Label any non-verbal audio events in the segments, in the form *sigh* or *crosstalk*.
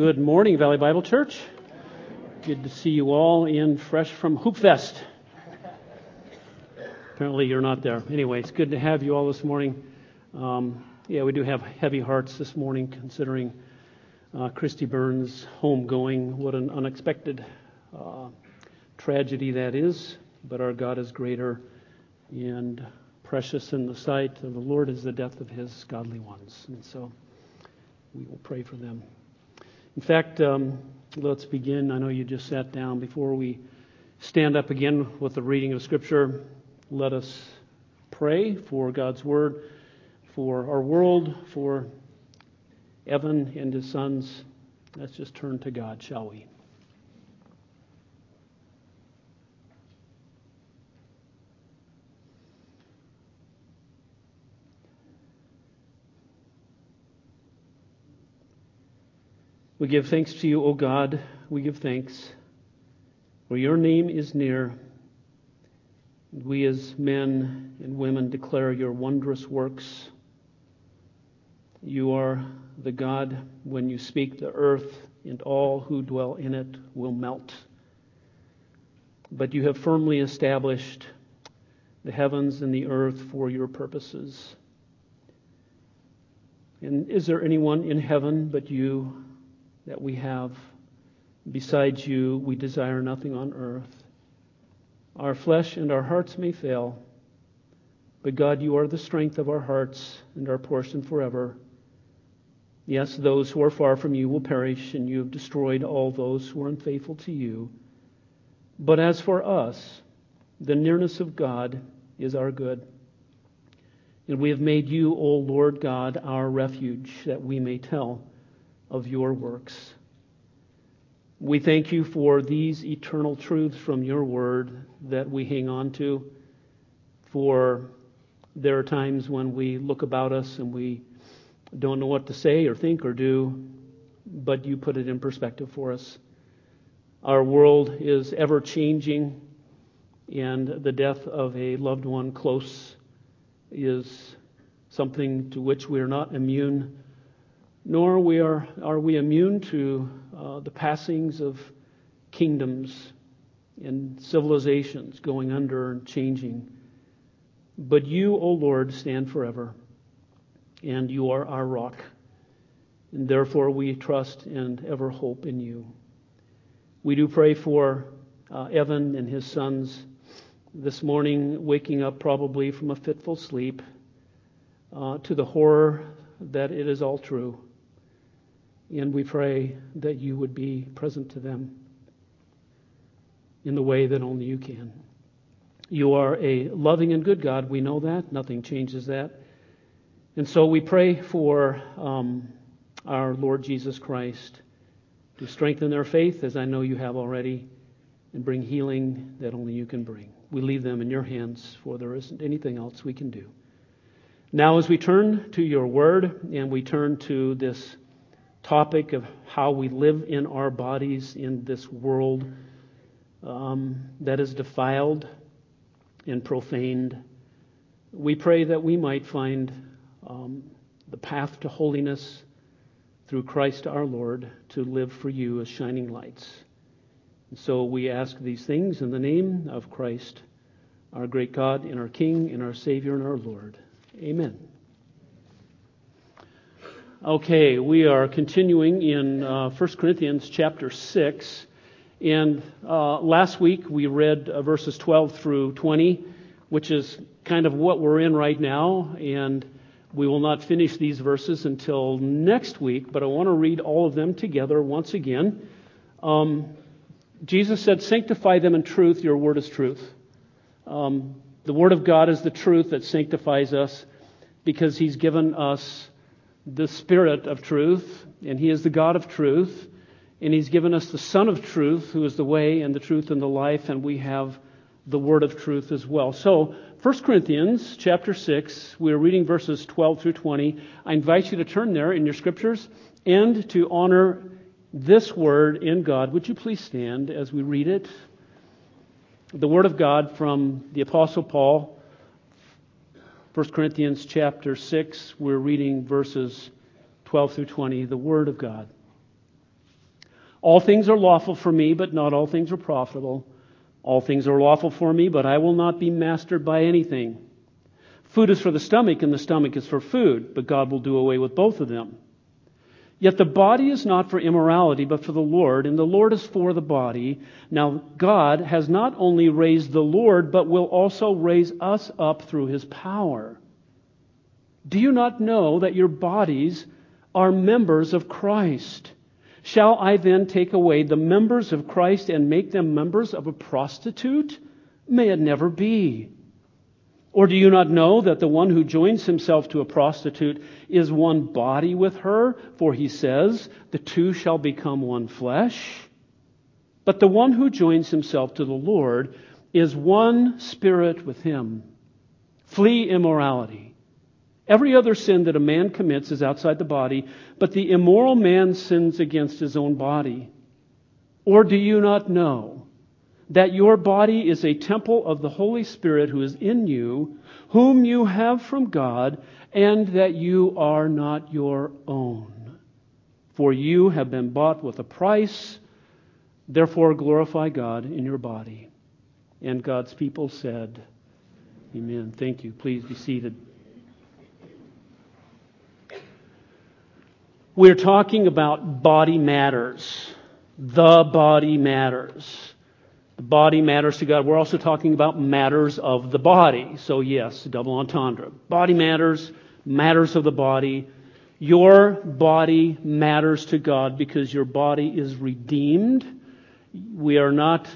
Good morning, Valley Bible Church. Good to see you all in fresh from Hoopfest. Apparently, you're not there. Anyway, it's good to have you all this morning. Um, yeah, we do have heavy hearts this morning considering uh, Christy Burns' homegoing. What an unexpected uh, tragedy that is. But our God is greater and precious in the sight of the Lord is the death of his godly ones. And so we will pray for them. In fact, um, let's begin. I know you just sat down. Before we stand up again with the reading of Scripture, let us pray for God's Word, for our world, for Evan and his sons. Let's just turn to God, shall we? We give thanks to you, O God. We give thanks. For your name is near. We as men and women declare your wondrous works. You are the God, when you speak, the earth and all who dwell in it will melt. But you have firmly established the heavens and the earth for your purposes. And is there anyone in heaven but you? That we have. Besides you, we desire nothing on earth. Our flesh and our hearts may fail, but God, you are the strength of our hearts and our portion forever. Yes, those who are far from you will perish, and you have destroyed all those who are unfaithful to you. But as for us, the nearness of God is our good. And we have made you, O Lord God, our refuge, that we may tell of your works. We thank you for these eternal truths from your word that we hang on to. For there are times when we look about us and we don't know what to say or think or do, but you put it in perspective for us. Our world is ever changing, and the death of a loved one close is something to which we are not immune nor we are, are we immune to uh, the passings of kingdoms and civilizations going under and changing. But you, O Lord, stand forever, and you are our rock. And therefore we trust and ever hope in you. We do pray for uh, Evan and his sons this morning, waking up probably from a fitful sleep uh, to the horror that it is all true. And we pray that you would be present to them in the way that only you can. You are a loving and good God. We know that. Nothing changes that. And so we pray for um, our Lord Jesus Christ to strengthen their faith, as I know you have already, and bring healing that only you can bring. We leave them in your hands, for there isn't anything else we can do. Now, as we turn to your word and we turn to this topic of how we live in our bodies in this world um, that is defiled and profaned. We pray that we might find um, the path to holiness through Christ our Lord to live for you as shining lights. And so we ask these things in the name of Christ, our great God and our King and our Savior and our Lord. Amen. Okay, we are continuing in uh, 1 Corinthians chapter 6. And uh, last week we read uh, verses 12 through 20, which is kind of what we're in right now. And we will not finish these verses until next week, but I want to read all of them together once again. Um, Jesus said, Sanctify them in truth, your word is truth. Um, the word of God is the truth that sanctifies us because he's given us the Spirit of truth, and He is the God of truth, and He's given us the Son of truth, who is the way and the truth and the life, and we have the Word of truth as well. So, 1 Corinthians chapter 6, we're reading verses 12 through 20. I invite you to turn there in your scriptures and to honor this word in God. Would you please stand as we read it? The Word of God from the Apostle Paul 1 Corinthians chapter 6, we're reading verses 12 through 20, the Word of God. All things are lawful for me, but not all things are profitable. All things are lawful for me, but I will not be mastered by anything. Food is for the stomach, and the stomach is for food, but God will do away with both of them. Yet the body is not for immorality, but for the Lord, and the Lord is for the body. Now, God has not only raised the Lord, but will also raise us up through his power. Do you not know that your bodies are members of Christ? Shall I then take away the members of Christ and make them members of a prostitute? May it never be. Or do you not know that the one who joins himself to a prostitute is one body with her? For he says, the two shall become one flesh. But the one who joins himself to the Lord is one spirit with him. Flee immorality. Every other sin that a man commits is outside the body, but the immoral man sins against his own body. Or do you not know that your body is a temple of the Holy Spirit who is in you, whom you have from God, and that you are not your own. For you have been bought with a price, therefore glorify God in your body. And God's people said, Amen. Thank you. Please be seated. We're talking about body matters. The body matters. The body matters to God. We're also talking about matters of the body. So, yes, double entendre. Body matters, matters of the body. Your body matters to God because your body is redeemed. We are not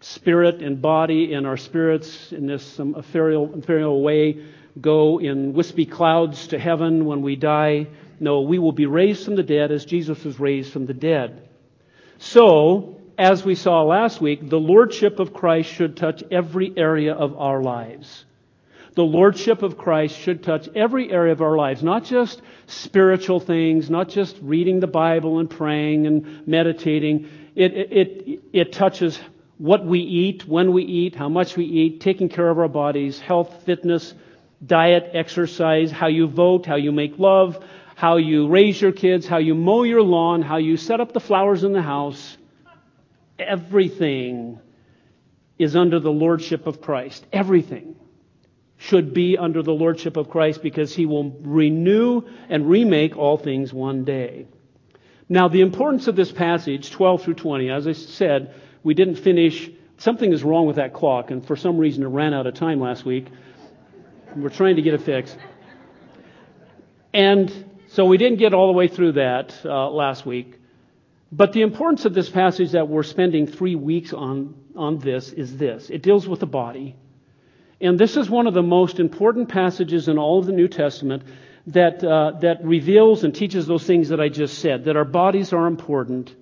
spirit and body, and our spirits, in this some ethereal, ethereal way, go in wispy clouds to heaven when we die. No, we will be raised from the dead as Jesus was raised from the dead. So, as we saw last week, the Lordship of Christ should touch every area of our lives. The Lordship of Christ should touch every area of our lives, not just spiritual things, not just reading the Bible and praying and meditating. It, it, it, it touches what we eat, when we eat, how much we eat, taking care of our bodies, health, fitness, diet, exercise, how you vote, how you make love, how you raise your kids, how you mow your lawn, how you set up the flowers in the house everything is under the lordship of Christ. Everything should be under the lordship of Christ because he will renew and remake all things one day. Now, the importance of this passage, 12 through 20, as I said, we didn't finish. Something is wrong with that clock, and for some reason it ran out of time last week. We're trying to get it fixed. And so we didn't get all the way through that uh, last week. But the importance of this passage that we're spending three weeks on, on this is this it deals with the body. And this is one of the most important passages in all of the New Testament that, uh, that reveals and teaches those things that I just said that our bodies are important,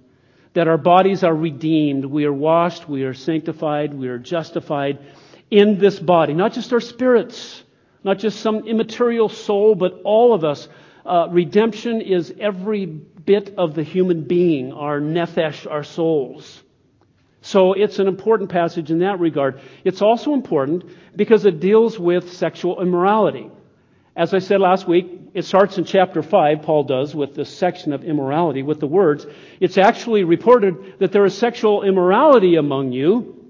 that our bodies are redeemed, we are washed, we are sanctified, we are justified in this body. Not just our spirits, not just some immaterial soul, but all of us. Uh, redemption is every bit of the human being, our nephesh, our souls. So it's an important passage in that regard. It's also important because it deals with sexual immorality. As I said last week, it starts in chapter 5, Paul does, with this section of immorality, with the words, it's actually reported that there is sexual immorality among you.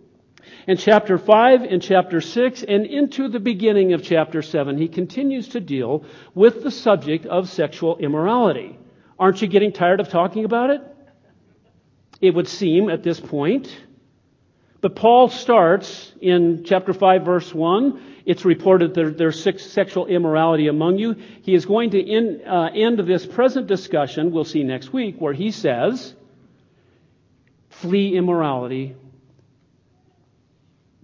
In chapter 5, in chapter 6, and into the beginning of chapter 7, he continues to deal with the subject of sexual immorality. Aren't you getting tired of talking about it? It would seem at this point. But Paul starts in chapter 5, verse 1. It's reported that there's sexual immorality among you. He is going to uh, end this present discussion, we'll see next week, where he says, Flee immorality,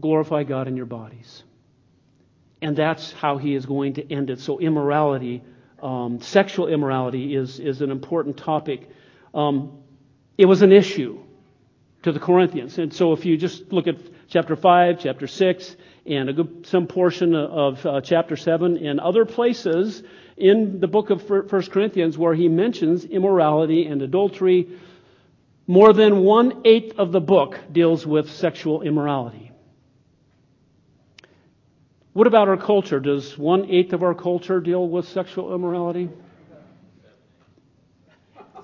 glorify God in your bodies. And that's how he is going to end it. So, immorality um, sexual immorality is, is an important topic. Um, it was an issue to the Corinthians. And so if you just look at chapter 5, chapter 6, and good, some portion of uh, chapter 7 and other places in the book of 1 Corinthians where he mentions immorality and adultery, more than one eighth of the book deals with sexual immorality. What about our culture? Does one eighth of our culture deal with sexual immorality?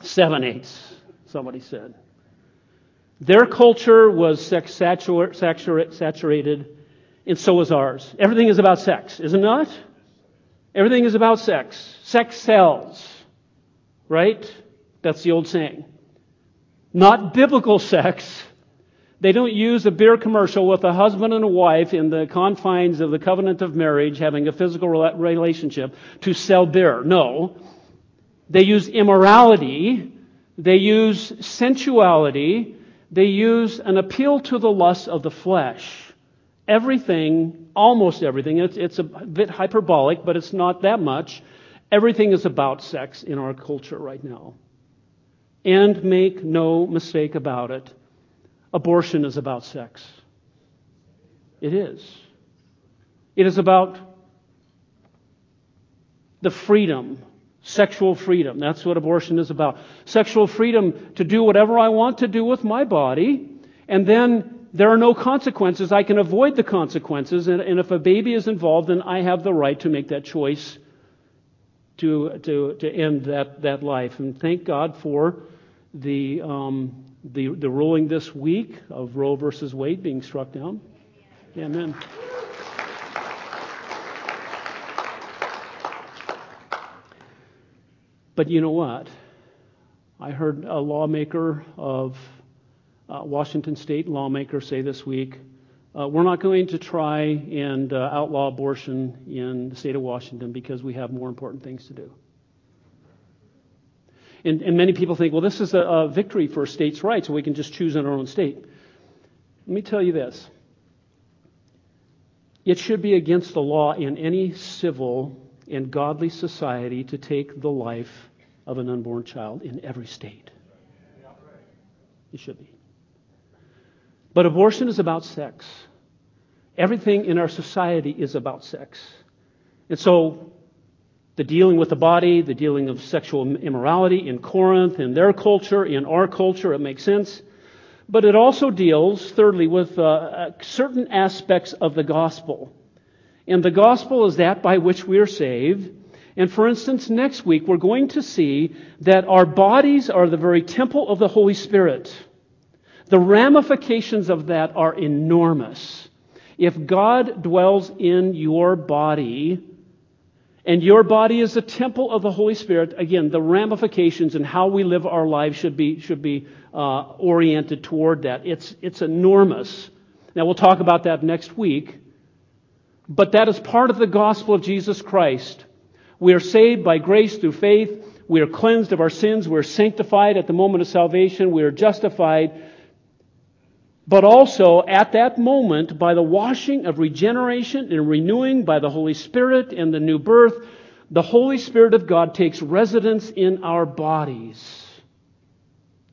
Seven eighths, somebody said. Their culture was sex saturated, and so was ours. Everything is about sex, is it not? Everything is about sex. Sex sells. Right? That's the old saying. Not biblical sex. They don't use a beer commercial with a husband and a wife in the confines of the covenant of marriage having a physical relationship to sell beer. No. They use immorality. They use sensuality. They use an appeal to the lust of the flesh. Everything, almost everything, it's, it's a bit hyperbolic, but it's not that much. Everything is about sex in our culture right now. And make no mistake about it, abortion is about sex. It is. It is about the freedom, sexual freedom. That's what abortion is about. Sexual freedom to do whatever I want to do with my body, and then there are no consequences. I can avoid the consequences. And, and, if a baby is involved, then I have the right to make that choice to, to, to end that, that life. And thank God for the, um, the, the ruling this week of Roe versus Wade being struck down. Amen. But you know what? I heard a lawmaker of uh, Washington state lawmaker say this week, uh, we're not going to try and uh, outlaw abortion in the state of Washington because we have more important things to do. And, and many people think, well, this is a, a victory for states' rights, so we can just choose in our own state. Let me tell you this. It should be against the law in any civil and godly society to take the life of an unborn child in every state. It should be. But abortion is about sex. Everything in our society is about sex. And so, the dealing with the body, the dealing of sexual immorality in Corinth, in their culture, in our culture, it makes sense. But it also deals, thirdly, with uh, uh certain aspects of the gospel. And the gospel is that by which we are saved. And for instance, next week we're going to see that our bodies are the very temple of the Holy Spirit. The ramifications of that are enormous. If God dwells in your body, and your body is a temple of the Holy Spirit, again, the ramifications and how we live our lives should be, should be uh, oriented toward that. It's, it's enormous. Now, we'll talk about that next week. But that is part of the gospel of Jesus Christ. We are saved by grace through faith. We are cleansed of our sins. We're sanctified at the moment of salvation. We are justified but also at that moment, by the washing of regeneration and renewing by the Holy Spirit and the new birth, the Holy Spirit of God takes residence in our bodies.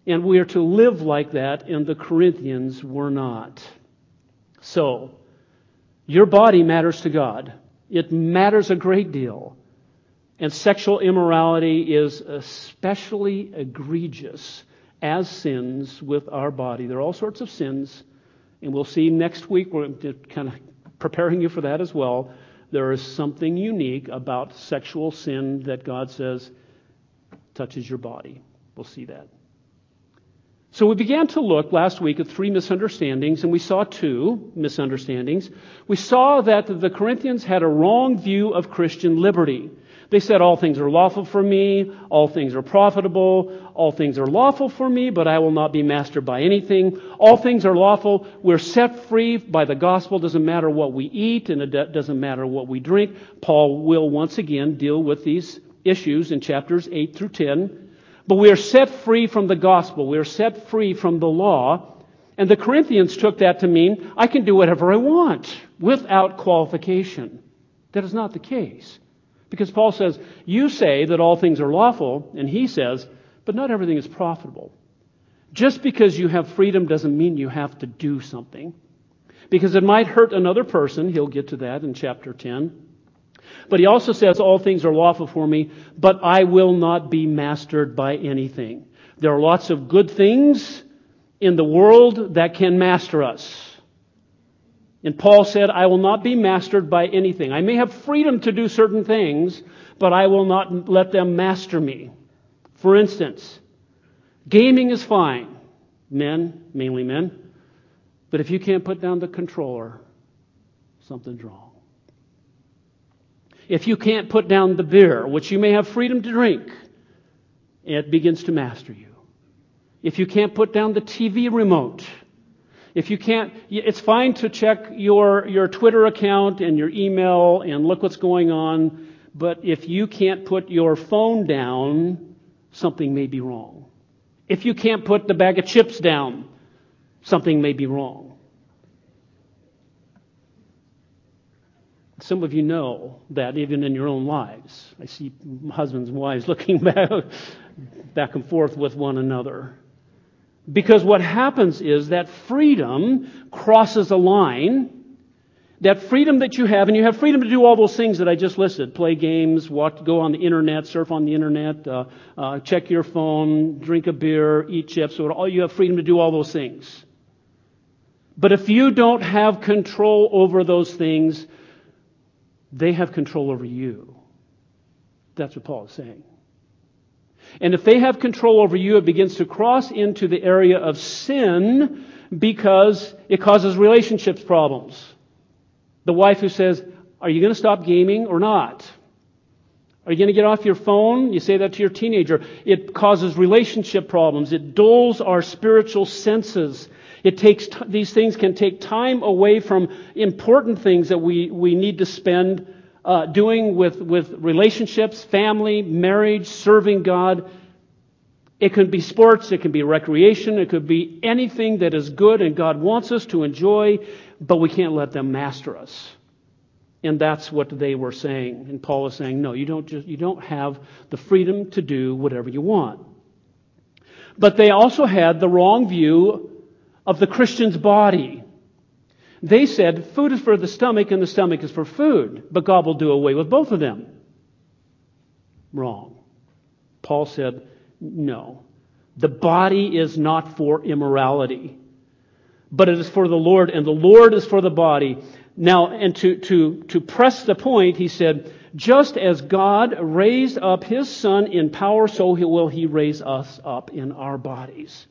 And we are to live like that, and the Corinthians were not. So, your body matters to God. It matters a great deal. And sexual immorality is especially egregious as sins with our body. There are all sorts of sins, and we'll see next week. We're kind of preparing you for that as well. There is something unique about sexual sin that God says touches your body. We'll see that. So we began to look last week at three misunderstandings, and we saw two misunderstandings. We saw that the Corinthians had a wrong view of Christian liberty. They said, All things are lawful for me, all things are profitable, all things are lawful for me, but I will not be mastered by anything. All things are lawful. We're set free by the gospel. Doesn't matter what we eat, and it doesn't matter what we drink. Paul will once again deal with these issues in chapters 8 through 10. But we are set free from the gospel. We are set free from the law. And the Corinthians took that to mean I can do whatever I want without qualification. That is not the case. Because Paul says, You say that all things are lawful, and he says, but not everything is profitable. Just because you have freedom doesn't mean you have to do something. Because it might hurt another person. He'll get to that in chapter 10. But he also says, All things are lawful for me, but I will not be mastered by anything. There are lots of good things in the world that can master us. And Paul said, I will not be mastered by anything. I may have freedom to do certain things, but I will not let them master me. For instance, gaming is fine. Men, mainly men. But if you can't put down the controller, something's wrong. If you can't put down the beer, which you may have freedom to drink, it begins to master you. If you can't put down the TV remote, if you can't, it's fine to check your, your Twitter account and your email and look what's going on, but if you can't put your phone down, something may be wrong. If you can't put the bag of chips down, something may be wrong. Some of you know that even in your own lives. I see husbands and wives *laughs* looking back, back and forth with one another. Because what happens is that freedom crosses a line. That freedom that you have, and you have freedom to do all those things that I just listed play games, walk, go on the internet, surf on the internet, uh, uh, check your phone, drink a beer, eat chips, so all you have freedom to do all those things. But if you don't have control over those things, they have control over you. That's what Paul is saying. And if they have control over you, it begins to cross into the area of sin because it causes relationships problems. The wife who says, Are you going to stop gaming or not? Are you going to get off your phone? You say that to your teenager. It causes relationship problems. It dulls our spiritual senses. It takes, t- these things can take time away from important things that we, we need to spend uh, doing with, with relationships, family, marriage, serving God. It can be sports, it can be recreation, it could be anything that is good and God wants us to enjoy, but we can't let them master us. And that's what they were saying. And Paul is saying, no, you don't just, you don't have the freedom to do whatever you want. But they also had the wrong view of the Christian's body. They said food is for the stomach and the stomach is for food, but God will do away with both of them. Wrong. Paul said, no. The body is not for immorality, but it is for the Lord, and the Lord is for the body. Now, and to, to, to press the point, he said, just as God raised up his Son in power, so will he raise us up in our bodies.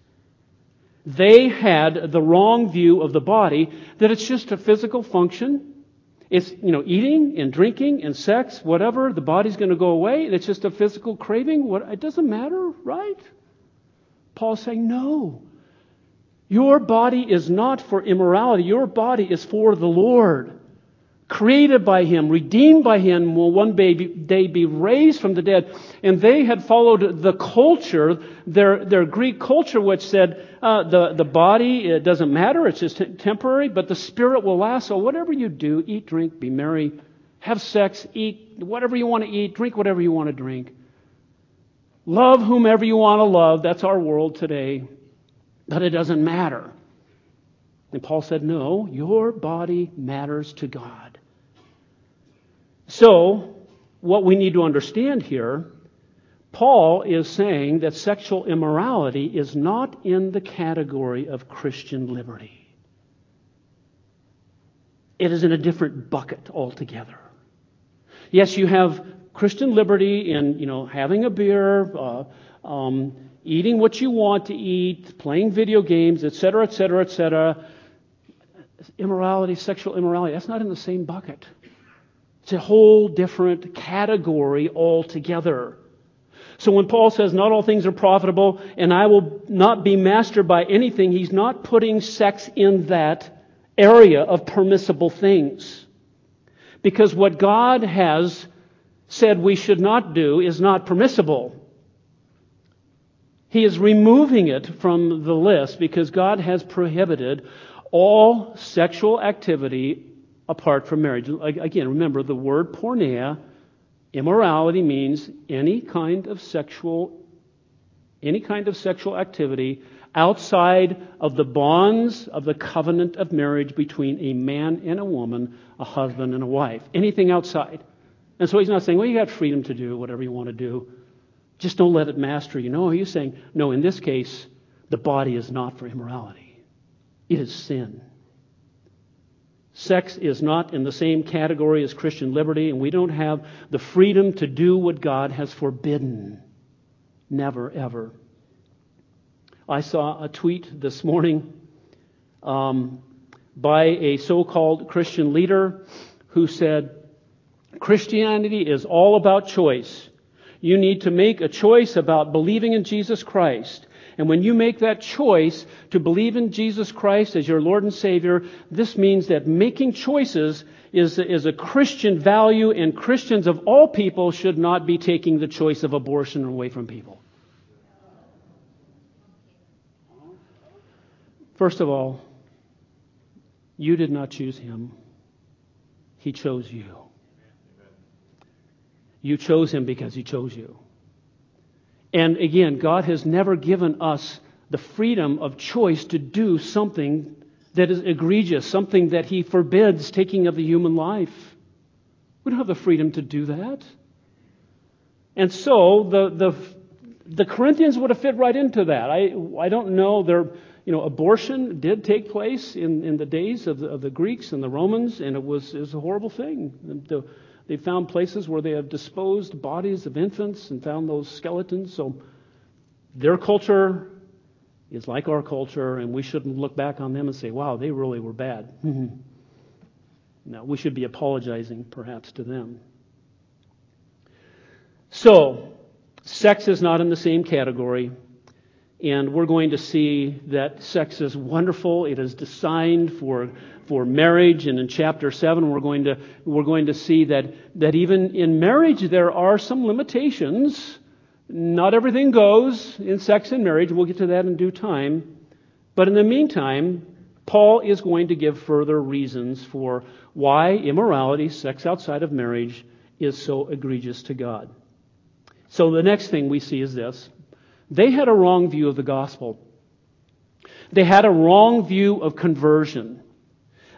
They had the wrong view of the body that it's just a physical function. It's, you know, eating and drinking and sex, whatever, the body's going to go away. It's just a physical craving. What, it doesn't matter, right? Paul's saying, no. Your body is not for immorality. Your body is for the Lord created by him, redeemed by him, will one day be raised from the dead. And they had followed the culture, their, their Greek culture, which said uh, the, the body, it doesn't matter, it's just temporary, but the spirit will last. So whatever you do, eat, drink, be merry, have sex, eat whatever you want to eat, drink whatever you want to drink. Love whomever you want to love. That's our world today. But it doesn't matter. And Paul said, No, your body matters to God. So, what we need to understand here, Paul is saying that sexual immorality is not in the category of Christian liberty. It is in a different bucket altogether. Yes, you have Christian liberty in, you know, having a beer, uh, um, eating what you want to eat, playing video games, etc., etc., etc. Immorality, sexual immorality, that's not in the same bucket. It's a whole different category altogether. So when Paul says, not all things are profitable, and I will not be mastered by anything, he's not putting sex in that area of permissible things. Because what God has said we should not do is not permissible. He is removing it from the list because God has prohibited all sexual activity apart from marriage. Again, remember the word porneia, immorality means any kind of sexual any kind of sexual activity outside of the bonds of the covenant of marriage between a man and a woman, a husband and a wife. Anything outside. And so he's not saying, well, you got freedom to do whatever you want to do. Just don't let it master you. No, he's saying, no, in this case, the body is not for immorality. It is sin. Sex is not in the same category as Christian liberty, and we don't have the freedom to do what God has forbidden. Never, ever. I saw a tweet this morning um, by a so called Christian leader who said, Christianity is all about choice. You need to make a choice about believing in Jesus Christ. And when you make that choice to believe in Jesus Christ as your Lord and Savior, this means that making choices is, is a Christian value, and Christians of all people should not be taking the choice of abortion away from people. First of all, you did not choose him, he chose you. You chose him because he chose you. And again, God has never given us the freedom of choice to do something that is egregious, something that he forbids taking of the human life. We don't have the freedom to do that. And so the, the, the Corinthians would have fit right into that. I, I don't know. There, you know, abortion did take place in, in the days of the, of the Greeks and the Romans, and it was, it was a horrible thing. The, they found places where they have disposed bodies of infants and found those skeletons. So their culture is like our culture, and we shouldn't look back on them and say, wow, they really were bad. Mm-hmm. no, we should be apologizing perhaps to them. So, sex is not in the same category. And we're going to see that sex is wonderful. It is designed for, for marriage. And in chapter 7, we're going, to, we're going to see that, that even in marriage, there are some limitations. Not everything goes in sex and marriage. We'll get to that in due time. But in the meantime, Paul is going to give further reasons for why immorality, sex outside of marriage, is so egregious to God. So the next thing we see is this they had a wrong view of the gospel. They had a wrong view of conversion.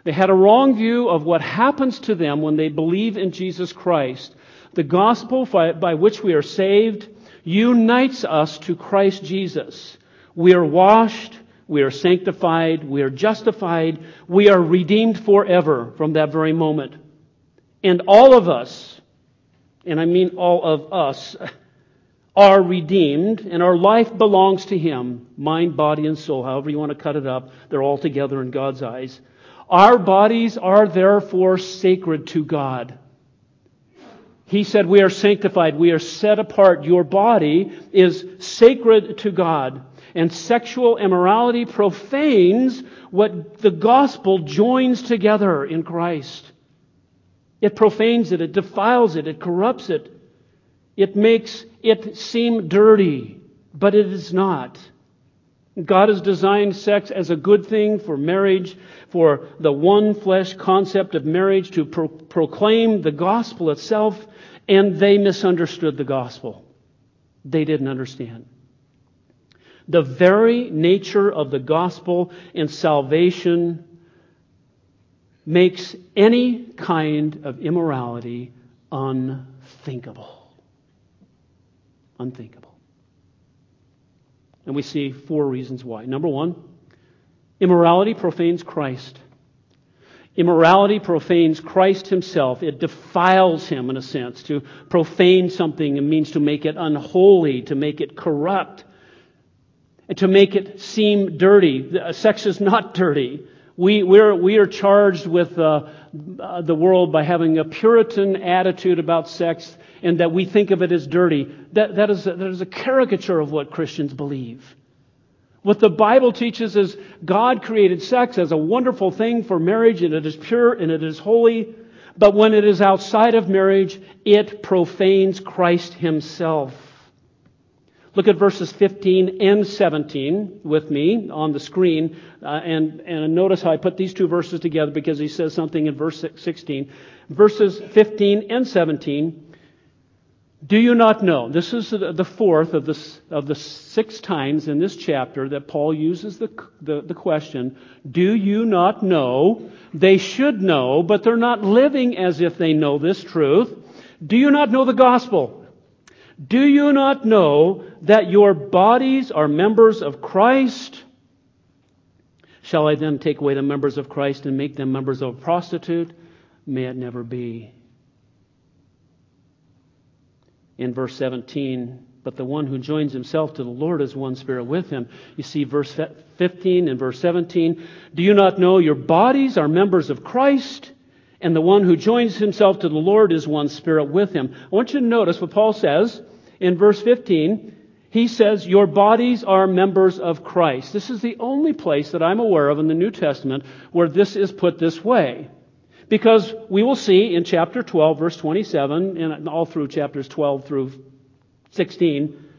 They had a wrong view of what happens to them when they believe in Jesus Christ. The gospel by which we are saved unites us to Christ Jesus. We are washed, we are sanctified, we are justified, we are redeemed forever from that very moment. And all of us, and I mean all of us, *laughs* are redeemed and our life belongs to Him. Mind, body, and soul, however you want to cut it up, they're all together in God's eyes. Our bodies are therefore sacred to God. He said, We are sanctified, we are set apart. Your body is sacred to God. And sexual immorality profanes what the gospel joins together in Christ. It profanes it, it defiles it, it corrupts it. It makes it seem dirty, but it is not. God has designed sex as a good thing for marriage, for the one flesh concept of marriage to pro- proclaim the gospel itself, and they misunderstood the gospel. They didn't understand. The very nature of the gospel and salvation makes any kind of immorality unthinkable unthinkable. And we see four reasons why. Number one, immorality profanes Christ. Immorality profanes Christ himself. It defiles him in a sense. To profane something means to make it unholy, to make it corrupt, and to make it seem dirty. Sex is not *laughs* dirty. We, we're, we are charged with uh, uh, the world by having a Puritan attitude about sex and that we think of it as dirty. That, that, is, that is a caricature of what Christians believe. What the Bible teaches is God created sex as a wonderful thing for marriage and it is pure and it is holy. But when it is outside of marriage, it profanes Christ Himself. Look at verses 15 and 17 with me on the screen, uh, and, and notice how I put these two verses together because he says something in verse 16. Verses 15 and 17 do you not know? This is the fourth of the, of the six times in this chapter that Paul uses the, the, the, question, Do you not know? They should know, but they're not living as if they know this truth. Do you not know the gospel? Do you not know that your bodies are members of Christ? Shall I then take away the members of Christ and make them members of a prostitute? May it never be in verse 17, but the one who joins himself to the Lord is one spirit with him. You see verse 15 and verse 17. Do you not know your bodies are members of Christ? And the one who joins himself to the Lord is one spirit with him. I want you to notice what Paul says in verse 15. He says, Your bodies are members of Christ. This is the only place that I'm aware of in the New Testament where this is put this way. Because we will see in chapter 12, verse 27, and all through chapters 12 through 16,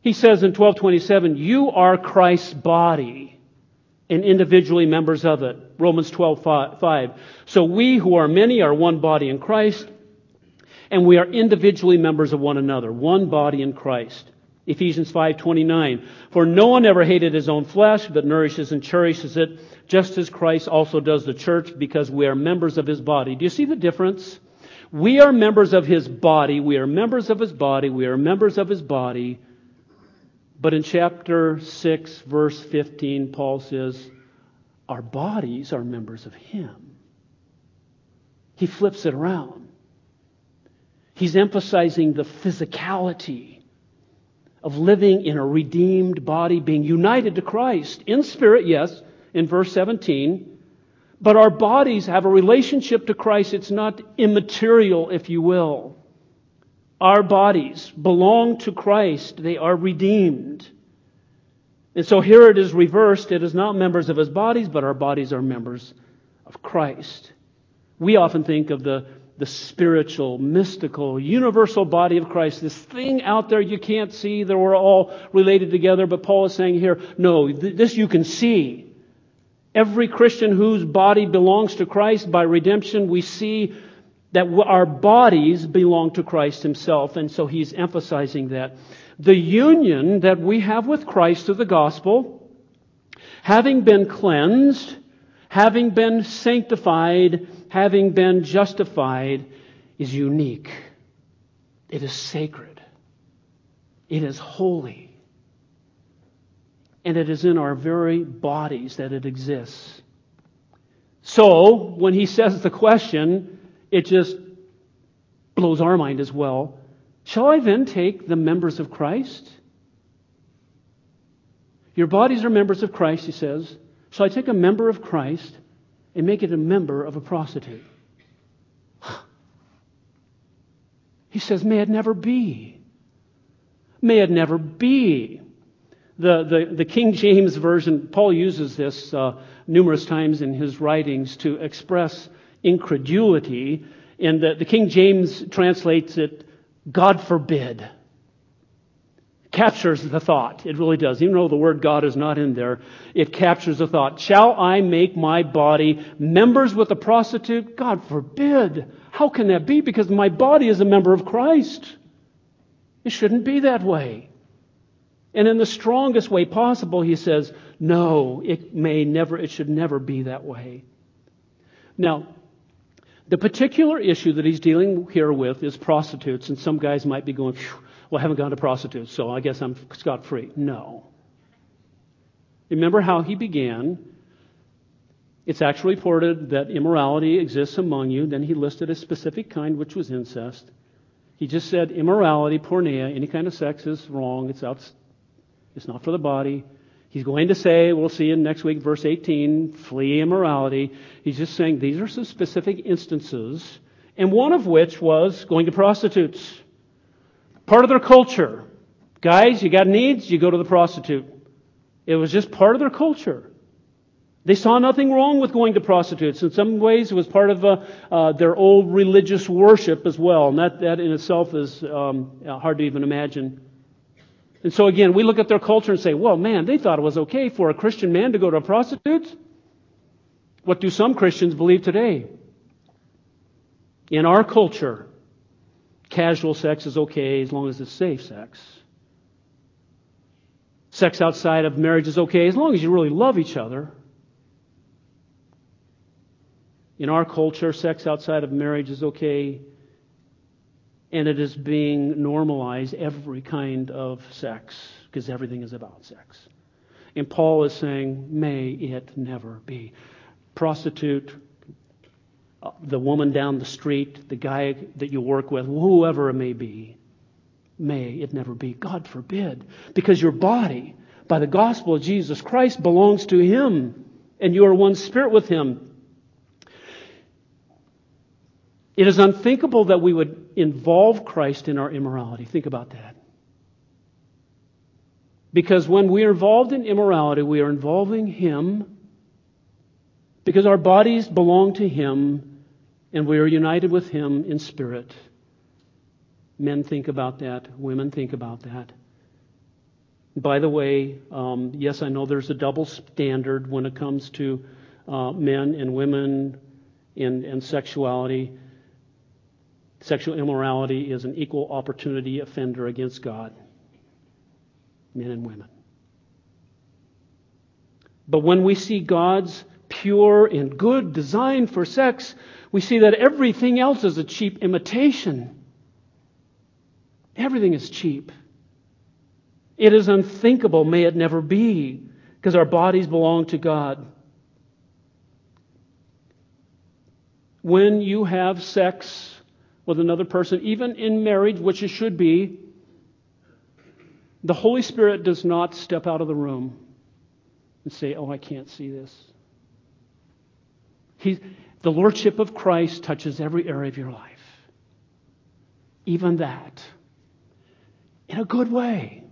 he says in 1227, You are Christ's body and individually members of it. Romans 12, 5. So we who are many are one body in Christ, and we are individually members of one another, one body in Christ. Ephesians 5:29 For no one ever hated his own flesh but nourishes and cherishes it just as Christ also does the church because we are members of his body. Do you see the difference? We are members of his body. We are members of his body. We are members of his body. But in chapter 6, verse 15, Paul says, Our bodies are members of him. He flips it around. He's emphasizing the physicality of living in a redeemed body, being united to Christ in spirit, yes, in verse 17, but our bodies have a relationship to Christ. It's not immaterial, if you will. Our bodies belong to Christ. They are redeemed. And so here it is reversed. It is not members of his bodies, but our bodies are members of Christ. We often think of the, the spiritual, mystical, universal body of Christ, this thing out there you can't see that we're all related together. But Paul is saying here, no, this you can see. Every Christian whose body belongs to Christ by redemption, we see that our bodies belong to Christ Himself. And so he's emphasizing that. The union that we have with Christ through the gospel, having been cleansed, having been sanctified, having been justified, is unique. It is sacred. It is holy and it is in our very bodies that it exists. So, when he says the question, it just blows our mind as well. Shall I then take the members of Christ? Your bodies are members of Christ, he says. Shall I take a member of Christ and make it a member of a prostitute? He says, May it never be. May it never be. The, the, the, King James Version, Paul uses this uh, numerous times in his writings to express incredulity. And the, the King James translates it, God forbid. Captures the thought. It really does. Even though the word God is not in there, it captures the thought. Shall I make my body members with a prostitute? God forbid. How can that be? Because my body is a member of Christ. It shouldn't be that way. And in the strongest way possible, he says, no, it may never, it should never be that way. Now, the particular issue that he's dealing here with is prostitutes, and some guys might be going, well, I haven't gone to prostitutes, so I guess I'm scot free. No. Remember how he began. It's actually reported that immorality exists among you. Then he listed a specific kind, which was incest. He just said immorality, porneia, any kind of sex is wrong. It's out, it's not for the body. He's going to say, we'll see in next week, verse 18, flee immorality. He's just saying these are some specific instances, and one of which was going to prostitutes. Part of their culture. Guys, you got needs, you go to the prostitute. It was just part of their culture. They saw nothing wrong with going to prostitutes. In some ways, it was part of uh, uh, their old religious worship as well, and that, that in itself is um, hard to even imagine. And so again, we look at their culture and say, well, man, they thought it was okay for a Christian man to go to a prostitute. What do some Christians believe today? In our culture, casual sex is okay as long as it's safe sex. Sex outside of marriage is okay as long as you really love each other. In our culture, sex outside of marriage is okay and it is being normalized every kind of sex because everything is about sex. And Paul is saying, may it never be. Prostitute, uh, the woman down the street, the guy that you work with, whoever it may be, May it never be. God forbid. Because your body, by the gospel of Jesus Christ, belongs to Him, and you are one spirit with Him. It is unthinkable that we would involve Christ in our immorality. Think about that. Because when we are involved in immorality, we are involving Him because our bodies belong to Him and we are united with Him in spirit. Men think about that. Women think about that. By the way, um, yes, I know there's a double standard when it comes to uh, men and women and, and sexuality. Sexual immorality is an equal opportunity offender against God, men and women. But when we see God's pure and good design for sex, we see that everything else is a cheap imitation. Everything is cheap. It is unthinkable, may it never be, because our bodies belong to God. When you have sex with another person, even in marriage, which it should be, the Holy Spirit does not step out of the room and say, Oh, I can't see this. He, the Lordship of Christ touches every area of your life. Even that in a good way.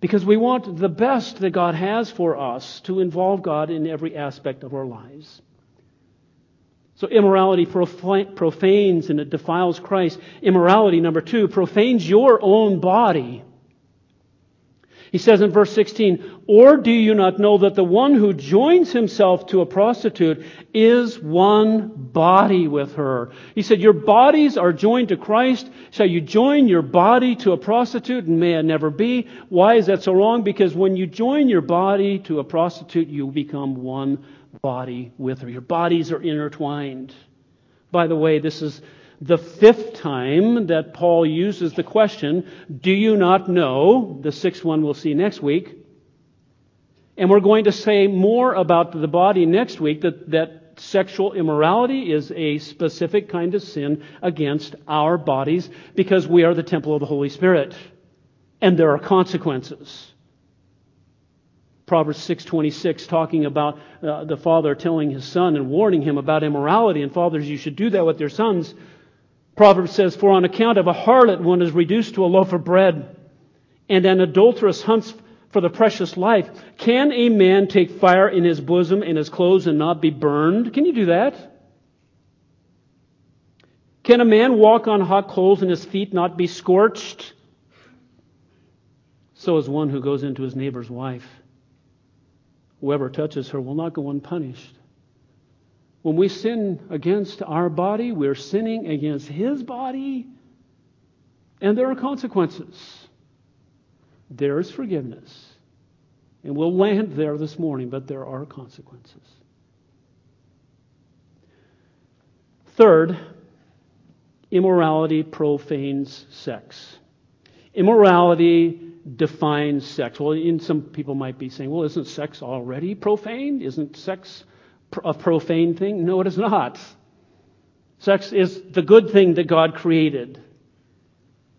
Because we want the best that God has for us to involve God in every aspect of our lives. So immorality profanes and it defiles Christ. Immorality, number two, profanes your own body. He says in verse 16, Or do you not know that the one who joins himself to a prostitute is one body with her? He said, Your bodies are joined to Christ. Shall you join your body to a prostitute? And may it never be. Why is that so wrong? Because when you join your body to a prostitute, you become one body with her. Your bodies are intertwined. By the way, this is the fifth time that Paul uses the question, Do you not know? The sixth one we'll see next week. And we're going to say more about the body next week that, that sexual immorality is a specific kind of sin against our bodies because we are the temple of the Holy Spirit. And there are consequences. Proverbs 6:26 talking about uh, the father telling his son and warning him about immorality and fathers you should do that with your sons Proverbs says, For on account of a harlot one is reduced to a loaf of bread, and an adulteress hunts for the precious life. Can a man take fire in his bosom and his clothes and not be burned? Can you do that? Can a man walk on hot coals and his feet not be scorched? So is one who goes into his neighbor's wife. Whoever touches her will not go unpunished. When we sin against our body, we're sinning against His body, and there are consequences. There is forgiveness. And we'll land there this morning, but there are consequences. Third, immorality profanes sex. Immorality defines sex. Well, in some people might be saying, well, isn't sex already profane? Isn't sex a profane thing? No, it is not. Sex is the good thing that God created.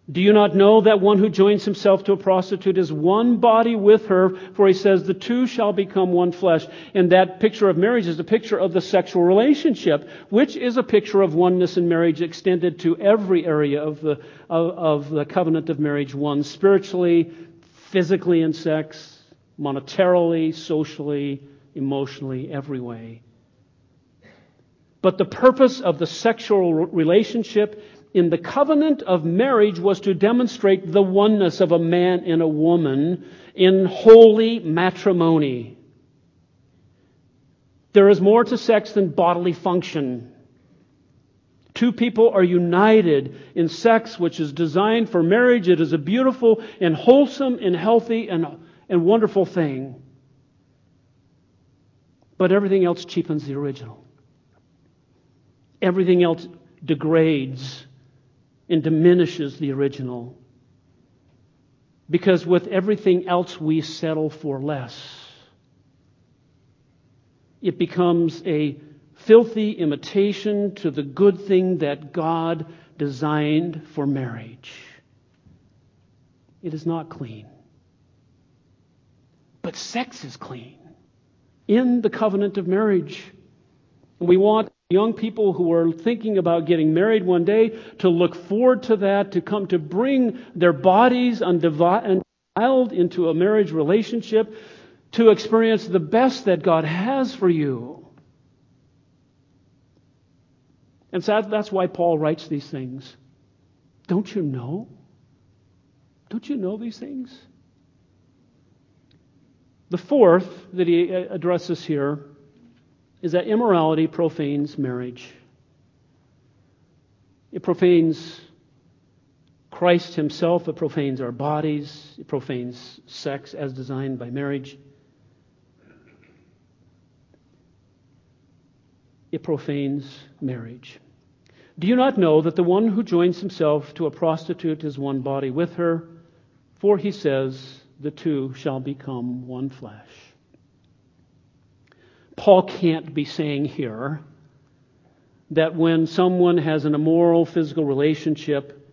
Do you not know that one who joins himself to a prostitute is one body with her? For he says, the two shall become one flesh. And that picture of marriage is a picture of the sexual relationship, which is a picture of oneness in marriage extended to every area of the, of, of the covenant of marriage one spiritually, physically in sex, monetarily, socially, emotionally, every way. But the purpose of the sexual relationship in the covenant of marriage was to demonstrate the oneness of a man and a woman in holy matrimony. There is more to sex than bodily function. Two people are united in sex, which is designed for marriage. It is a beautiful and wholesome and healthy and, and wonderful thing. But everything else cheapens the original. Everything else degrades and diminishes the original. Because with everything else, we settle for less. It becomes a filthy imitation to the good thing that God designed for marriage. It is not clean. But sex is clean in the covenant of marriage. We want young people who are thinking about getting married one day to look forward to that, to come to bring their bodies undefiled into a marriage relationship, to experience the best that God has for you. And so that's why Paul writes these things. Don't you know? Don't you know these things? The fourth that he uh, addresses here is that immorality profanes marriage. It profanes Christ himself, it profanes our bodies, it profanes sex as designed by marriage. It profanes marriage. Do you not know that the one who joins himself to a prostitute is one body with her? For he says, the two shall become one flesh. Paul can't be saying here that when someone has an immoral physical relationship,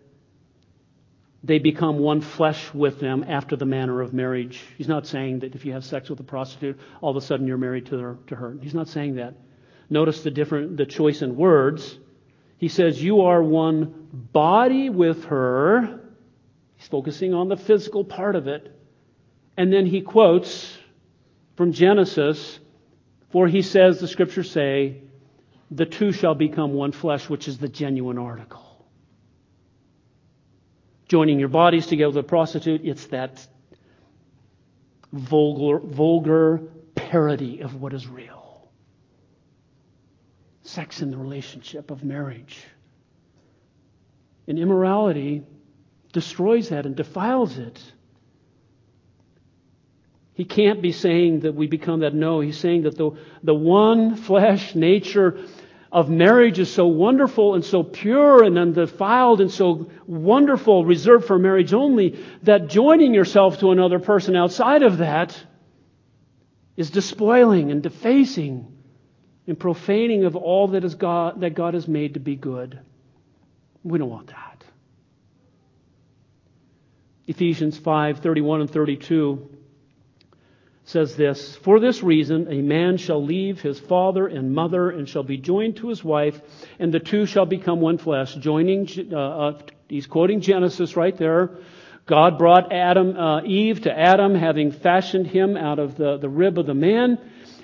they become one flesh with them after the manner of marriage. He's not saying that if you have sex with a prostitute, all of a sudden you're married to her. To her. He's not saying that. Notice the different the choice in words. He says you are one body with her. He's focusing on the physical part of it. And then he quotes from Genesis, for he says, the scriptures say, the two shall become one flesh, which is the genuine article. Joining your bodies together with a prostitute, it's that vulgar, vulgar parody of what is real. Sex in the relationship of marriage. And immorality destroys that and defiles it. He can't be saying that we become that. No, he's saying that the, the one flesh nature of marriage is so wonderful and so pure and undefiled and so wonderful, reserved for marriage only, that joining yourself to another person outside of that is despoiling and defacing and profaning of all that, is God, that God has made to be good. We don't want that. Ephesians 5 31 and 32 says this For this reason, a man shall leave his father and mother and shall be joined to his wife, and the two shall become one flesh. Joining, uh, uh, he's quoting Genesis right there. God brought Adam, uh, Eve to Adam, having fashioned him out of the, the rib of the man.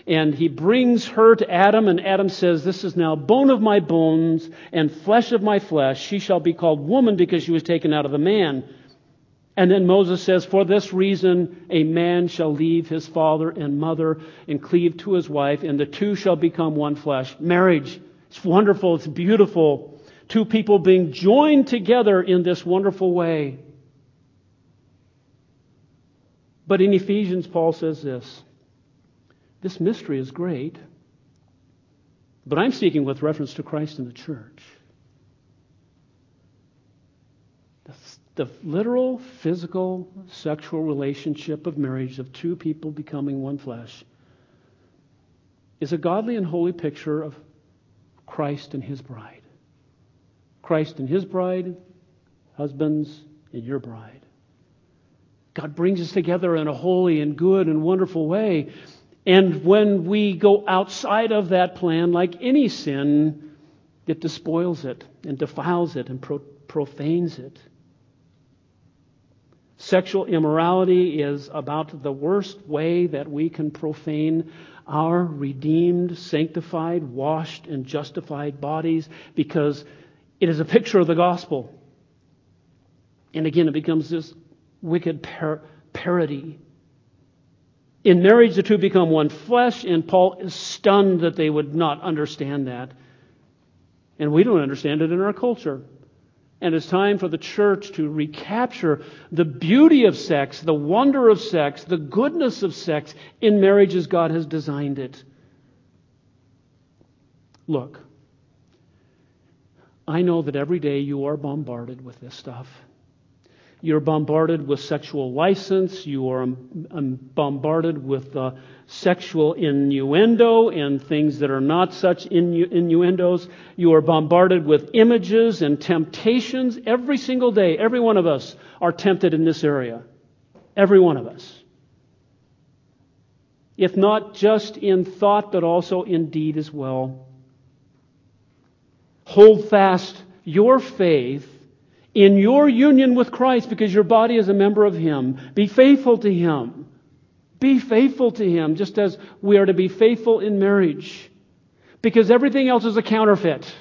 And he brings her to Adam, and Adam says, This is now bone of my bones and flesh of my flesh. She shall be called woman because she was taken out of the man. And then Moses says, For this reason, a man shall leave his father and mother and cleave to his wife, and the two shall become one flesh. Marriage. It's wonderful. It's beautiful. Two people being joined together in this wonderful way. But in Ephesians, Paul says this this mystery is great, but I'm speaking with reference to Christ and the church. The literal, physical, sexual relationship of marriage of two people becoming one flesh is a godly and holy picture of Christ and his bride. Christ and his bride, husbands and your bride. God brings us together in a holy and good and wonderful way. And when we go outside of that plan, like any sin, it despoils it and defiles it and pro- profanes it. Sexual immorality is about the worst way that we can profane our redeemed, sanctified, washed, and justified bodies because it is a picture of the gospel. And again, it becomes this wicked par- parody. In marriage, the two become one flesh, and Paul is stunned that they would not understand that. And we don't understand it in our culture. And it's time for the church to recapture the beauty of sex, the wonder of sex, the goodness of sex in marriage as God has designed it. Look, I know that every day you are bombarded with this stuff. You're bombarded with sexual license. You are um, bombarded with uh, sexual innuendo and things that are not such innu- innuendos. You are bombarded with images and temptations every single day. Every one of us are tempted in this area. Every one of us. If not just in thought, but also in deed as well. Hold fast your faith in your union with Christ because your body is a member of Him. Be faithful to Him. Be faithful to Him just as we are to be faithful in marriage. Because everything else is a counterfeit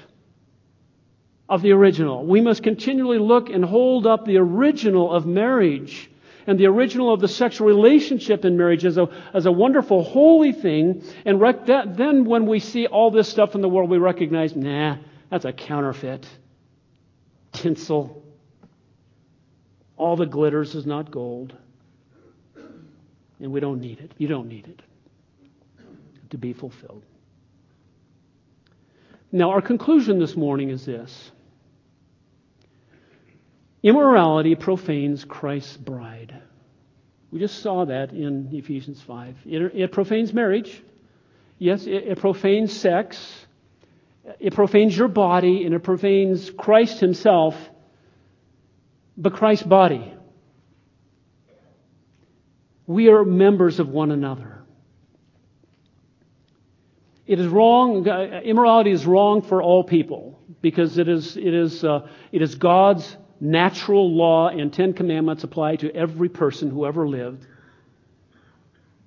of the original. We must continually look and hold up the original of marriage and the original of the sexual relationship in marriage as a, as a wonderful, holy thing. And rec- that, then when we see all this stuff in the world, we recognize, nah, that's a counterfeit tinsel. All the glitters is not gold. And we don't need it. You don't need it to be fulfilled. Now, our conclusion this morning is this Immorality profanes Christ's bride. We just saw that in Ephesians 5. It, it profanes marriage. Yes, it, it profanes sex. It profanes your body and it profanes Christ Himself, but Christ's body. We are members of one another. It is wrong, immorality is wrong for all people because it is, it is, uh, it is God's natural law and Ten Commandments apply to every person who ever lived.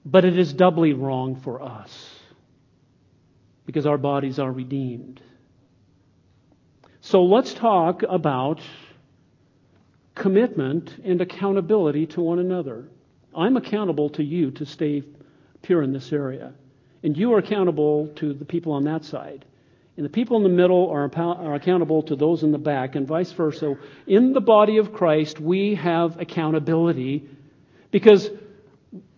But it is doubly wrong for us because our bodies are redeemed. So let's talk about commitment and accountability to one another. I'm accountable to you to stay pure in this area, and you are accountable to the people on that side. And the people in the middle are, are accountable to those in the back, and vice versa. In the body of Christ, we have accountability because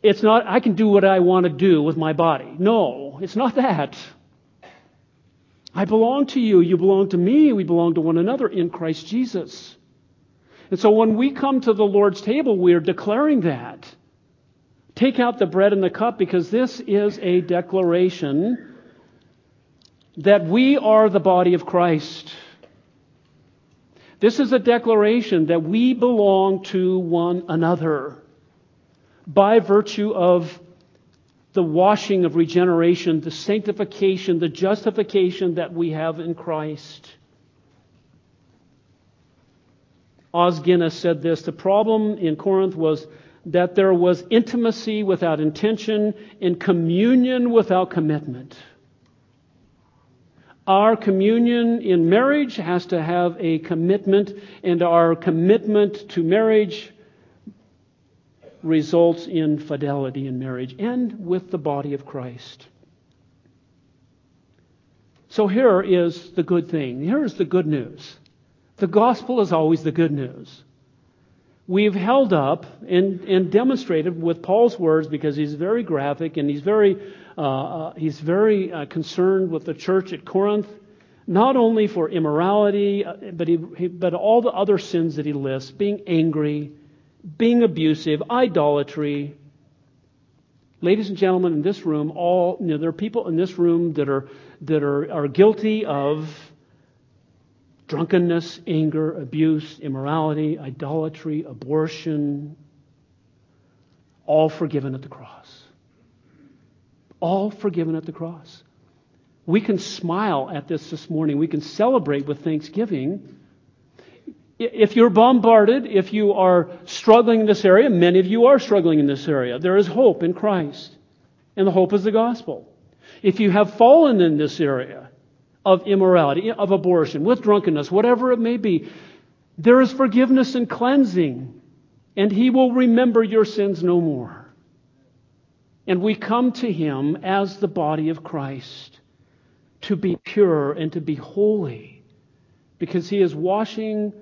it's not, I can do what I want to do with my body. No, it's not that. I belong to you. You belong to me. We belong to one another in Christ Jesus. And so when we come to the Lord's table, we are declaring that. Take out the bread and the cup because this is a declaration that we are the body of Christ. This is a declaration that we belong to one another by virtue of the washing of regeneration, the sanctification, the justification that we have in Christ. Os Guinness said this the problem in Corinth was that there was intimacy without intention and communion without commitment. Our communion in marriage has to have a commitment, and our commitment to marriage results in fidelity in marriage and with the body of Christ. So here is the good thing. Here is the good news. The gospel is always the good news. We've held up and, and demonstrated with Paul's words because he's very graphic and he's very, uh, uh, he's very uh, concerned with the church at Corinth, not only for immorality, uh, but, he, he, but all the other sins that he lists being angry, being abusive, idolatry. Ladies and gentlemen, in this room, all you know, there are people in this room that are that are, are guilty of drunkenness, anger, abuse, immorality, idolatry, abortion, all forgiven at the cross. All forgiven at the cross. We can smile at this this morning. We can celebrate with thanksgiving if you're bombarded, if you are struggling in this area, many of you are struggling in this area, there is hope in Christ. And the hope is the gospel. If you have fallen in this area of immorality, of abortion, with drunkenness, whatever it may be, there is forgiveness and cleansing. And He will remember your sins no more. And we come to Him as the body of Christ to be pure and to be holy because He is washing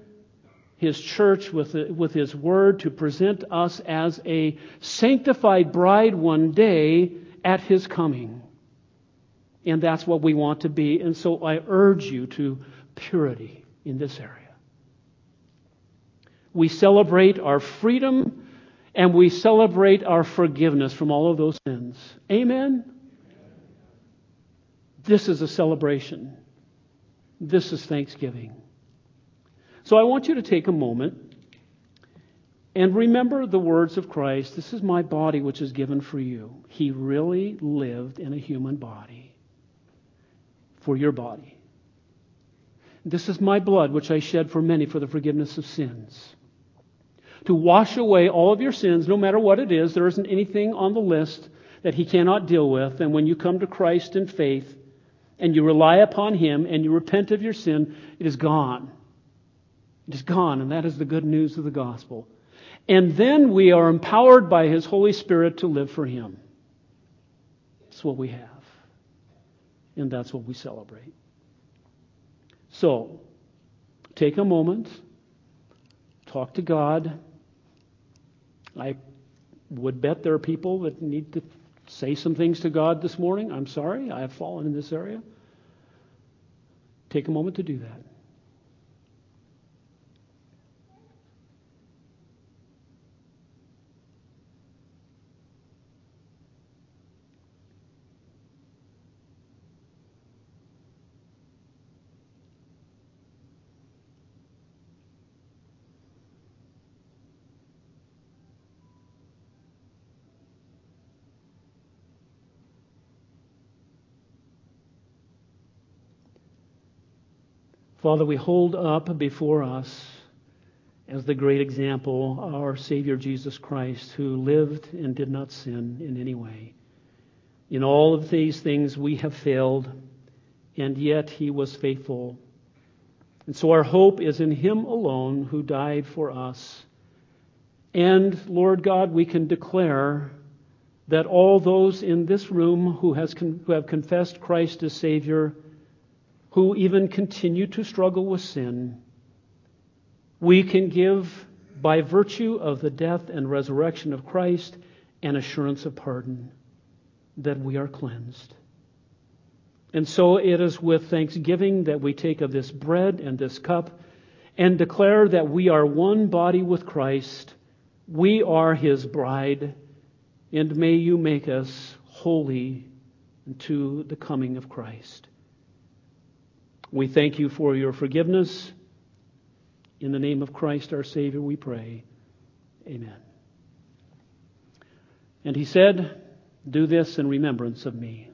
his church with, with his word to present us as a sanctified bride one day at his coming. And that's what we want to be. And so I urge you to purity in this area. We celebrate our freedom and we celebrate our forgiveness from all of those sins. Amen? This is a celebration. This is Thanksgiving. So I want you to take a moment and remember the words of Christ This is my body which is given for you. He really lived in a human body for your body. This is my blood which I shed for many for the forgiveness of sins. To wash away all of your sins, no matter what it is, there isn't anything on the list that He cannot deal with. And when you come to Christ in faith and you rely upon Him and you repent of your sin, it is gone. It is gone, and that is the good news of the gospel. And then we are empowered by His Holy Spirit to live for Him. That's what we have. And that's what we celebrate. So, take a moment, talk to God. I would bet there are people that need to say some things to God this morning. I'm sorry, I have fallen in this area. Take a moment to do that. Father, we hold up before us as the great example our Savior Jesus Christ, who lived and did not sin in any way. In all of these things we have failed, and yet he was faithful. And so our hope is in him alone who died for us. And Lord God, we can declare that all those in this room who, has, who have confessed Christ as Savior who even continue to struggle with sin, we can give, by virtue of the death and resurrection of Christ, an assurance of pardon that we are cleansed. And so it is with thanksgiving that we take of this bread and this cup and declare that we are one body with Christ. We are his bride, and may you make us holy unto the coming of Christ. We thank you for your forgiveness. In the name of Christ our Savior, we pray. Amen. And he said, Do this in remembrance of me.